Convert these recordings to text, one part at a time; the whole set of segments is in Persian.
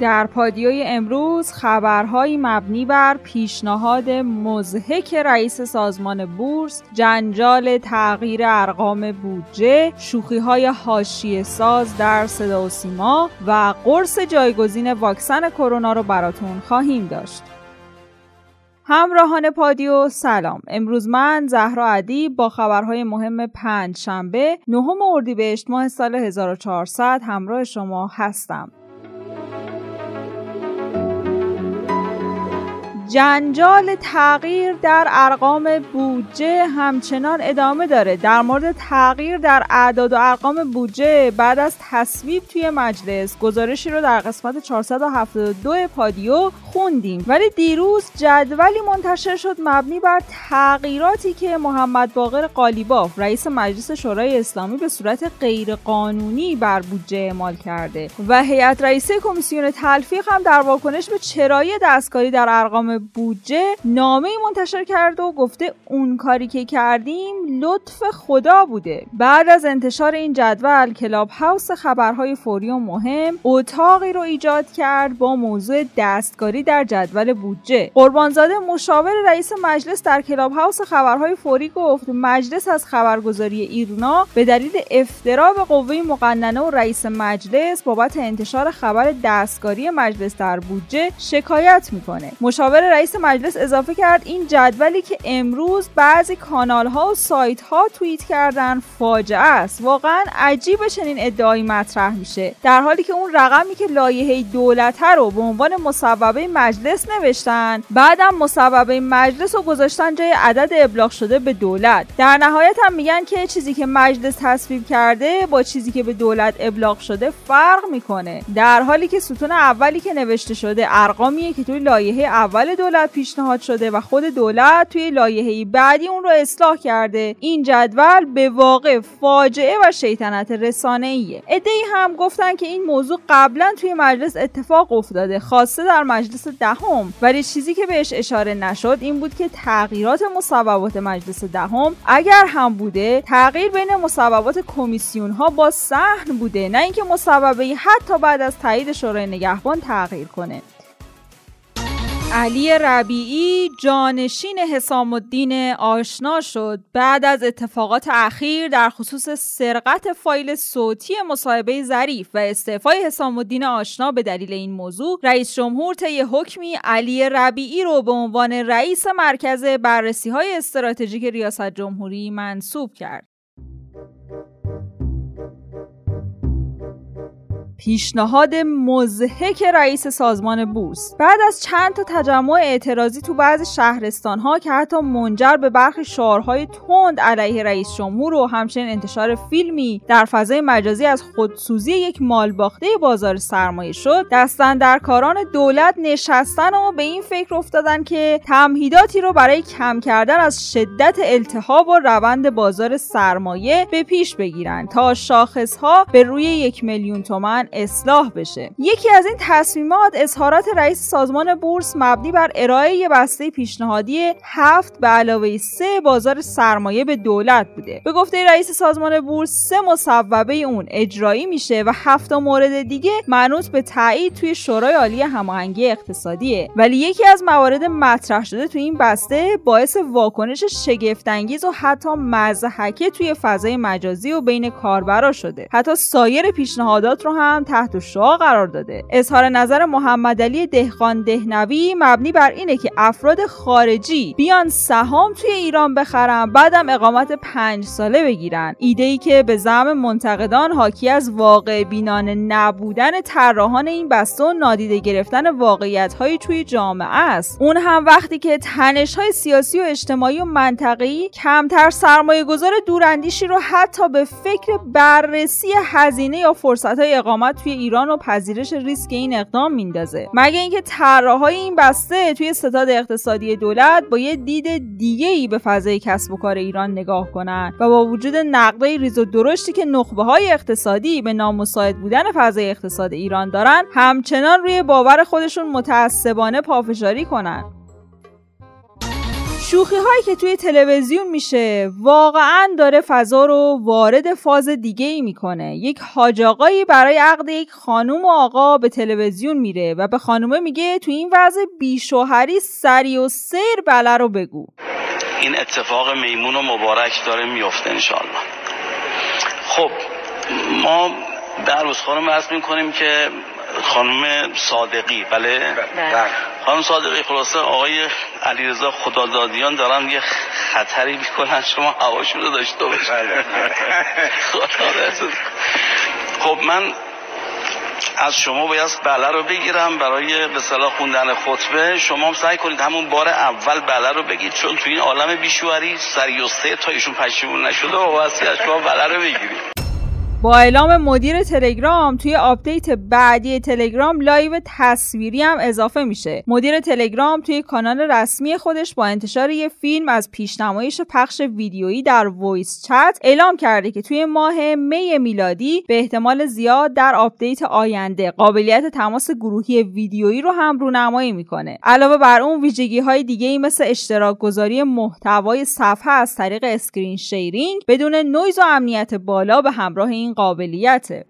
در پادیوی امروز خبرهایی مبنی بر پیشنهاد مزهک رئیس سازمان بورس جنجال تغییر ارقام بودجه شوخی های حاشیه ساز در صدا و سیما و قرص جایگزین واکسن کرونا رو براتون خواهیم داشت. همراهان پادیو سلام. امروز من زهرا عدی با خبرهای مهم پنج شنبه نهم اردیبهشت ماه سال 1400 همراه شما هستم. جنجال تغییر در ارقام بودجه همچنان ادامه داره. در مورد تغییر در اعداد و ارقام بودجه بعد از تصویب توی مجلس گزارشی رو در قسمت 472 پادیو خوندیم. ولی دیروز جدولی منتشر شد مبنی بر تغییراتی که محمد باقر قالیباف رئیس مجلس شورای اسلامی به صورت غیرقانونی بر بودجه اعمال کرده و هیئت رئیسه کمیسیون تلفیق هم در واکنش به چرایی دستکاری در ارقام بودجه نامه منتشر کرده و گفته اون کاری که کردیم لطف خدا بوده. بعد از انتشار این جدول کلاب هاوس خبرهای فوری و مهم اتاقی رو ایجاد کرد با موضوع دستکاری در جدول بودجه. قربانزاده مشاور رئیس مجلس در کلاب هاوس خبرهای فوری گفت مجلس از خبرگزاری ایرنا به دلیل افترا به قوه مقننه و رئیس مجلس بابت انتشار خبر دستکاری مجلس در بودجه شکایت می‌کنه. مشاور رئیس مجلس اضافه کرد این جدولی که امروز بعضی کانال ها و سایت ها توییت کردن فاجعه است. واقعا عجیب چنین ادعایی مطرح میشه. در حالی که اون رقمی که لایحه دولت رو به عنوان مصوبه مجلس نوشتن بعدم مصوبه مجلس رو گذاشتن جای عدد ابلاغ شده به دولت. در نهایت هم میگن که چیزی که مجلس تصویب کرده با چیزی که به دولت ابلاغ شده فرق می‌کنه. در حالی که ستون اولی که نوشته شده ارقامیه که توی لایحه اول دولت پیشنهاد شده و خود دولت توی لایحه بعدی اون رو اصلاح کرده. این جدول به واقع فاجعه و شیطنت رسانه ایه هم گفتن که این موضوع قبلا توی مجلس اتفاق افتاده خاصه در مجلس دهم. ولی چیزی که بهش اشاره نشد این بود که تغییرات مصوبات مجلس دهم اگر هم بوده تغییر بین مصوبات کمیسیون ها با صحن بوده نه اینکه مصوبه حتی بعد از تایید شورای نگهبان تغییر کنه. علی ربیعی جانشین حسام الدین آشنا شد. بعد از اتفاقات اخیر در خصوص سرقت فایل صوتی مصاحبه ظریف و استعفای حسام الدین آشنا به دلیل این موضوع رئیس جمهور طی حکمی علی ربیعی رو به عنوان رئیس مرکز بررسی های استراتژیک ریاست جمهوری منصوب کرد. پیشنهاد مزهک رئیس سازمان بورس. بعد از چند تا تجمع اعتراضی تو بعضی شهرستان ها که حتی منجر به برخی شعارهای تند علیه رئیس جمهور و همچنین انتشار فیلمی در فضای مجازی از خودسوزی یک مالباخته بازار سرمایه شد دستن در کاران دولت نشستن و به این فکر افتادن که تمهیداتی رو برای کم کردن از شدت التهاب و روند بازار سرمایه به پیش بگیرن تا شاخص ها به روی یک میلیون تومن اصلاح بشه. یکی از این تصمیمات اظهارات رئیس سازمان بورس مبنی بر ارائه یه بسته پیشنهادی هفت به علاوه سه بازار سرمایه به دولت بوده. به گفته رئیس سازمان بورس سه مصوبه اون اجرایی میشه و هفت مورد دیگه منوط به تایید توی شورای عالی هماهنگی اقتصادیه. ولی یکی از موارد مطرح شده توی این بسته باعث واکنش شگفتانگیز و حتی مزحکه توی فضای مجازی و بین کاربرا شده. حتی سایر پیشنهادات رو هم تحت شعا قرار داده. اظهار نظر محمد علی دهقان دهنوی مبنی بر اینه که افراد خارجی بیان سهام توی ایران بخرن بعدم اقامت پنج ساله بگیرن. ایده ای که به زعم منتقدان حاکی از واقع بینانه نبودن طراحان این بسته و نادیده گرفتن واقعیت های توی جامعه است. اون هم وقتی که تنش های سیاسی و اجتماعی و منطقی کمتر سرمایه گذار دوراندیشی رو حتی به فکر بررسی هزینه یا فرصت های توی ایران و پذیرش ریسک این اقدام میندازه. مگه اینکه طراحهای این بسته توی ستاد اقتصادی دولت با یه دید دیگه ای به فضای کسب و کار ایران نگاه کنن و با وجود نقده ریز و درشتی که نخبه های اقتصادی به نامساعد بودن فضای اقتصاد ایران دارن همچنان روی باور خودشون متعصبانه پافشاری کنن. شوخی هایی که توی تلویزیون میشه واقعا داره فضا رو وارد فاز دیگه ای می‌کنه. یک حاج برای عقد یک خانوم و آقا به تلویزیون میره و به خانومه میگه تو این وضع بیشوهری سری و سیر بله رو بگو. این اتفاق میمون و مبارک داره میفته انشالله خب ما در روز خانم عرض می‌کنیم که خانم صادقی بله؟, بله. خانم صادقی خلاصه آقای علیرضا خدادادیان دارن یه خطری می‌کنن شما هواشون رو داشته باشید. بله. خب من از شما باید بله رو بگیرم برای به اصطلاح خوندن خطبه. شما هم سعی کنید همون بار اول بله رو بگید چون تو این عالم بی‌شوهری سریع و تا ایشون پشیمون نشده و از شما بله رو بگیرید. اعلام مدیر تلگرام توی آپدیت بعدی تلگرام live تصویری هم اضافه میشه. مدیر تلگرام توی کانال رسمی خودش با انتشار یه فیلم از پیشنمایش پخش ویدیویی در voice chat اعلام کرده که توی ماه می میلادی به احتمال زیاد در آپدیت آینده قابلیت تماس گروهی ویدیویی رو هم رونمایی می‌کنه. علاوه بر اون ویژگی های دیگه ای مثل اشتراک گذاری محتوای صفحه از طریق screen sharing بدون نویز و امنیت بالا به همراه این قابلیته.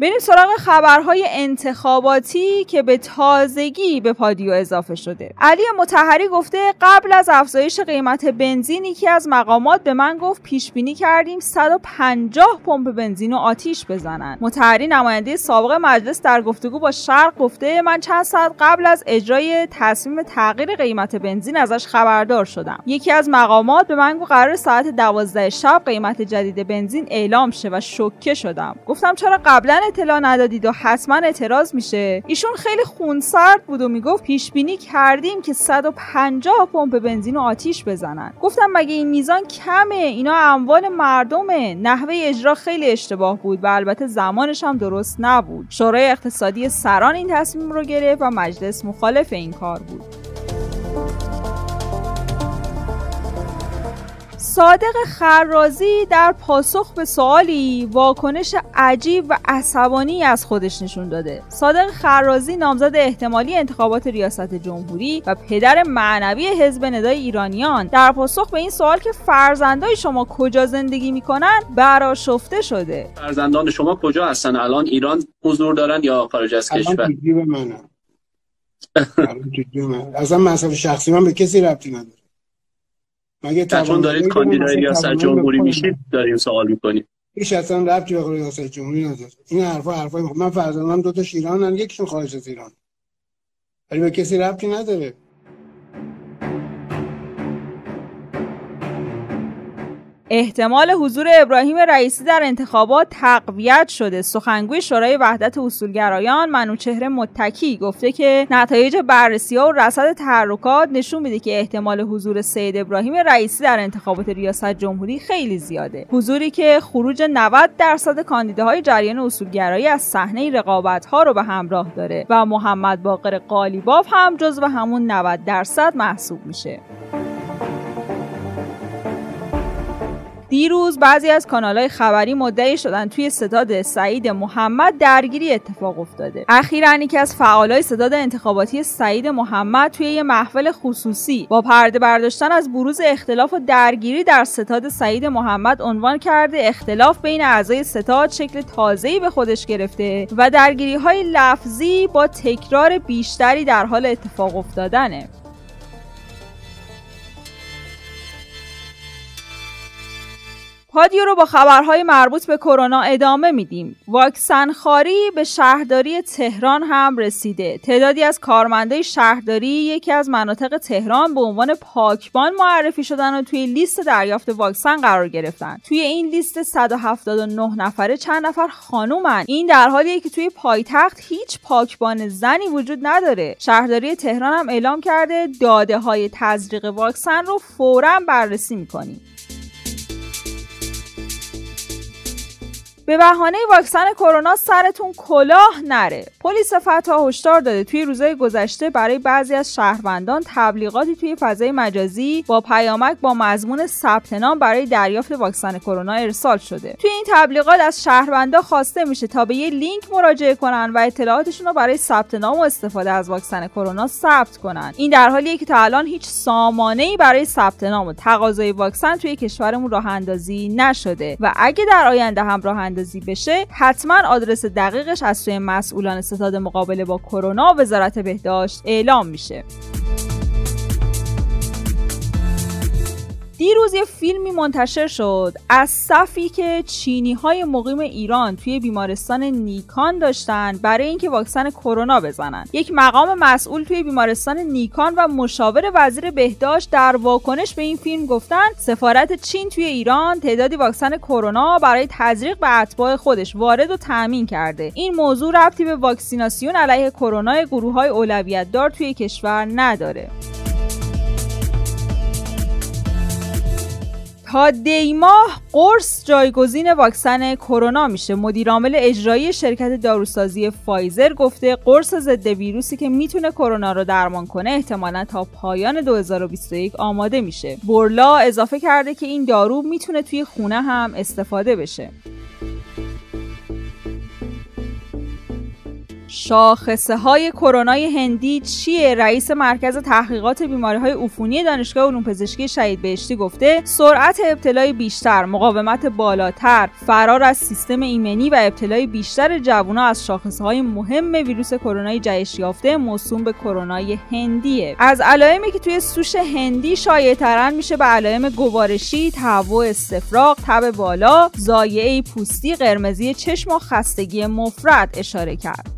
بریم سراغ خبرهای انتخاباتی که به تازگی به پادیو اضافه شده. علی مطهری گفته قبل از افزایش قیمت بنزین یکی از مقامات به من گفت پیش بینی کردیم 150 پمپ بنزین و آتیش بزنن. مطهری نماینده سابق مجلس در گفتگو با شرق گفته من چند ساعت قبل از اجرای تصمیم تغییر قیمت بنزین ازش خبردار شدم. یکی از مقامات به من گفت قرار ساعت 12 شب قیمت جدید بنزین اعلام شه و شوکه شدم. گفتم چرا قبلا اطلاع ندادید و حتما اعتراض میشه. ایشون خیلی خونسرد بود و می‌گفت پیش بینی کردیم که 150 پمپ بنزین و آتیش بزنن. گفتم مگه این میزان کمه؟ اینا اموال مردمه. نحوه اجرا خیلی اشتباه بود و البته زمانش هم درست نبود. شورای اقتصادی سران این تصمیم رو گرفت و مجلس مخالف این کار بود. صادق خرازی در پاسخ به سوالی واکنش عجیب و عصبانی از خودش نشون داده. صادق خرازی نامزد احتمالی انتخابات ریاست جمهوری و پدر معنوی حزب ندای ایرانیان. در پاسخ به این سوال که فرزندای شما کجا زندگی می‌کنن براشفته شده. فرزندان شما کجا هستن؟ الان ایران حضور دارن یا خارج از کشور؟ اصلا مسئله شخصی من به کسی ربطی نداره. مگه چون دارید کاندیدای ریاست جمهوری میشید داریم سوال می‌کنیم. هیچ اصلا ربطی به ریاست جمهوری نداره. این حرفا حرفای من فرزندم دو تا شیرانن یکیشون خارج از ایران. ولی به کسی ربطی نداره. احتمال حضور ابراهیم رئیسی در انتخابات تقویت شده. سخنگوی شورای وحدت اصولگرایان منوچهر متکی گفته که نتایج بررسی ها و رصد تحرکات نشون میده که احتمال حضور سید ابراهیم رئیسی در انتخابات ریاست جمهوری خیلی زیاده. حضوری که خروج 90 درصد کاندیداهای جریان اصولگرایی از صحنه رقابت ها رو به همراه داره و محمد باقر قالیباف هم جزو همون 90 درصد محسوب میشه. دیروز بعضی از های خبری مدعی شدن توی ستاد سعید محمد درگیری اتفاق افتاده. اخیرا یکی از فعالای ستاد انتخاباتی سعید محمد توی یه محفل خصوصی با پرده برداشتن از بروز اختلاف و درگیری در ستاد سعید محمد عنوان کرده اختلاف بین اعضای ستاد شکل تازه‌ای به خودش گرفته و درگیری های لفظی با تکرار بیشتری در حال اتفاق افتادنه. پادیو رو با خبرهای مربوط به کرونا ادامه میدیم. واکسن خاری به شهرداری تهران هم رسیده. تعدادی از کارمندای شهرداری یکی از مناطق تهران به عنوان پاکبان معرفی شدن و توی لیست دریافت واکسن قرار گرفتن. توی این لیست 179 نفره چند نفر خانومن. این در حالیه که توی پایتخت هیچ پاکبان زنی وجود نداره. شهرداری تهران هم اعلام کرده داده های تزریق واکسن رو فورا بررسی می‌کنیم. به بهانه واکسن کرونا سرتون کلاه نره. پلیس فتا هشدار داده توی روزهای گذشته برای بعضی از شهروندان تبلیغاتی توی فضای مجازی با پیامک با مضمون ثبت نام برای دریافت واکسن کرونا ارسال شده. توی این تبلیغات از شهروندا خواسته میشه تا به یه لینک مراجعه کنن و اطلاعاتشون رو برای ثبت نام و استفاده از واکسن کرونا ثبت کنن. این در حالیه که تا الان هیچ سامانه ای برای ثبت نام و تقاضای واکسن توی کشورمون راه اندازی نشده و اگه در آینده هم راه اندازی بشه حتما آدرس دقیقش از سوی مسئولان ستاد مقابله با کرونا وزارت بهداشت اعلام میشه. دیروز یه فیلمی منتشر شد. از صفی که چینی های مقیم ایران توی بیمارستان نیکان داشتن برای اینکه واکسن کرونا بزنن. یک مقام مسئول توی بیمارستان نیکان و مشاور وزیر بهداشت در واکنش به این فیلم گفتن سفارت چین توی ایران تعدادی واکسن کرونا برای تزریق به اتباع خودش وارد و تامین کرده. این موضوع ربطی به واکسیناسیون علیه کرونا گروه های اولویت دار توی کشور نداره. تا دیماه قرص جایگزین واکسن کرونا میشه. مدیرعامل اجرایی شرکت داروسازی فایزر گفته قرص ضد ویروسی که می‌تونه کرونا رو درمان کنه احتمالا تا پایان 2021 آماده میشه. برلا اضافه کرده که این دارو می‌تونه توی خونه هم استفاده بشه. شاخصه های کرونای هندی چیه؟ رئیس مرکز تحقیقات بیماری های عفونی دانشگاه علوم پزشکی شهید بهشتی گفته سرعت ابتلای بیشتر مقاومت بالاتر فرار از سیستم ایمنی و ابتلای بیشتر جوونا از شاخصه های مهم ویروس کرونای جهش یافته موسوم به کرونای هندیه. از علائمی که توی سوش هندی شایع میشه به علائم گوارشی تهوع استفراغ تب بالا ضایعه پوستی قرمزی چشم و خستگی مفرط اشاره کرد.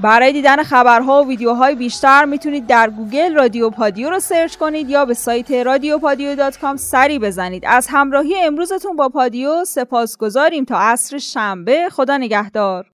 برای دیدن خبرها و ویدیوهای بیشتر می‌تونید در گوگل رادیو پادیو رو search کنید یا به سایت رادیو پادیو dot com سری بزنید. از همراهی امروزتون با پادیو سپاسگزاریم تا عصر شنبه. خدا نگهدار.